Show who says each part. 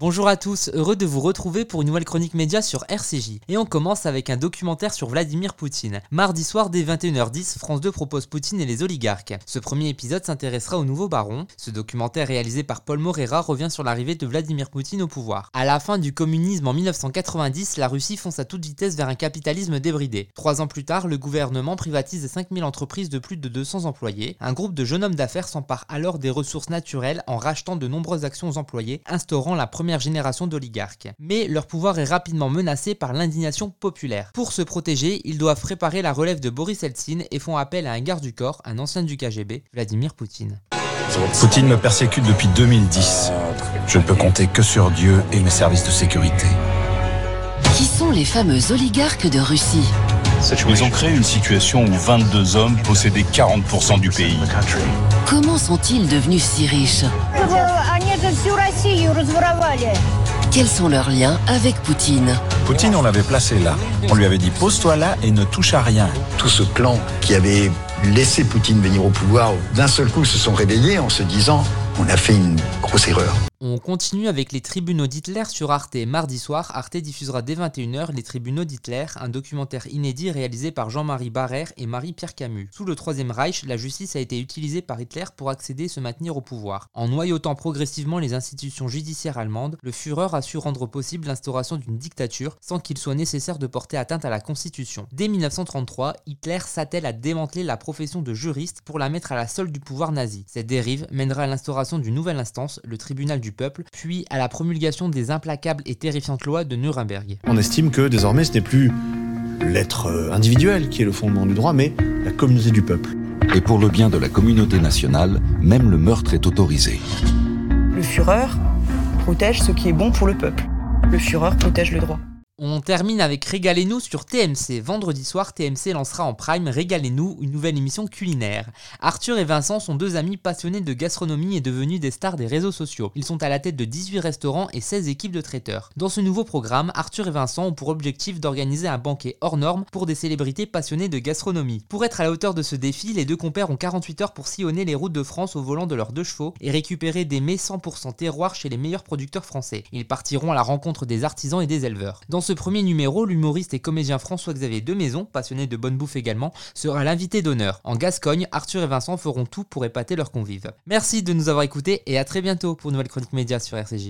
Speaker 1: Bonjour à tous, heureux de vous retrouver pour une nouvelle chronique média sur RCJ. Et on commence avec un documentaire sur Vladimir Poutine. Mardi soir dès 21h10, France 2 propose Poutine et les oligarques. Ce premier épisode s'intéressera au nouveau baron. Ce documentaire réalisé par Paul Morera revient sur l'arrivée de Vladimir Poutine au pouvoir. À la fin du communisme en 1990, la Russie fonce à toute vitesse vers un capitalisme débridé. Trois ans plus tard, le gouvernement privatise 5000 entreprises de plus de 200 employés. Un groupe de jeunes hommes d'affaires s'empare alors des ressources naturelles en rachetant de nombreuses actions aux employés, instaurant la première génération d'oligarques. Mais leur pouvoir est rapidement menacé par l'indignation populaire. Pour se protéger, ils doivent préparer la relève de Boris Eltsine et font appel à un garde du corps, un ancien du KGB, Vladimir Poutine.
Speaker 2: Poutine me persécute depuis 2010. Je ne peux compter que sur Dieu et mes services de sécurité.
Speaker 3: Qui sont les fameux oligarques de Russie?
Speaker 4: Ils ont créé une situation où 22 hommes possédaient 40% du pays.
Speaker 3: Comment sont-ils devenus si riches? Quels sont leurs liens avec Poutine?
Speaker 2: Poutine, on l'avait placé là. On lui avait dit pose-toi là et ne touche à rien.
Speaker 5: Tout ce clan qui avait laissé Poutine venir au pouvoir, d'un seul coup se sont réveillés en se disant on a fait une grosse erreur.
Speaker 1: On continue avec les tribunaux d'Hitler sur Arte. Mardi soir, Arte diffusera dès 21h Les tribunaux d'Hitler, un documentaire inédit réalisé par Jean-Marie Barrère et Marie-Pierre Camus. Sous le Troisième Reich, la justice a été utilisée par Hitler pour accéder et se maintenir au pouvoir. En noyautant progressivement les institutions judiciaires allemandes, le Führer a su rendre possible l'instauration d'une dictature sans qu'il soit nécessaire de porter atteinte à la Constitution. Dès 1933, Hitler s'attelle à démanteler la profession de juriste pour la mettre à la solde du pouvoir nazi. Cette dérive mènera à l'instauration d'une nouvelle instance, le tribunal du peuple, puis à la promulgation des implacables et terrifiantes lois de Nuremberg.
Speaker 6: On estime que désormais ce n'est plus l'être euh, individuel qui est le fondement du droit, mais la communauté du peuple.
Speaker 7: Et pour le bien de la communauté nationale, même le meurtre est autorisé.
Speaker 8: Le Führer protège ce qui est bon pour le peuple. Le Führer protège le droit.
Speaker 1: On termine avec Régalez-nous sur TMC. Vendredi soir, TMC lancera en prime Régalez-nous, une nouvelle émission culinaire. Arthur et Vincent sont deux amis passionnés de gastronomie et devenus des stars des réseaux sociaux. Ils sont à la tête de 18 restaurants et 16 équipes de traiteurs. Dans ce nouveau programme, Arthur et Vincent ont pour objectif d'organiser un banquet hors norme pour des célébrités passionnées de gastronomie. Pour être à la hauteur de ce défi, les deux compères ont 48 heures pour sillonner les routes de France au volant de leurs deux chevaux et récupérer des mets 100% terroirs chez les meilleurs producteurs français. Ils partiront à la rencontre des artisans et des éleveurs. Ce premier numéro, l'humoriste et comédien François-Xavier Demaison, passionné de bonne bouffe également, sera l'invité d'honneur. En Gascogne, Arthur et Vincent feront tout pour épater leurs convives. Merci de nous avoir écoutés et à très bientôt pour une nouvelle chronique média sur RCJ.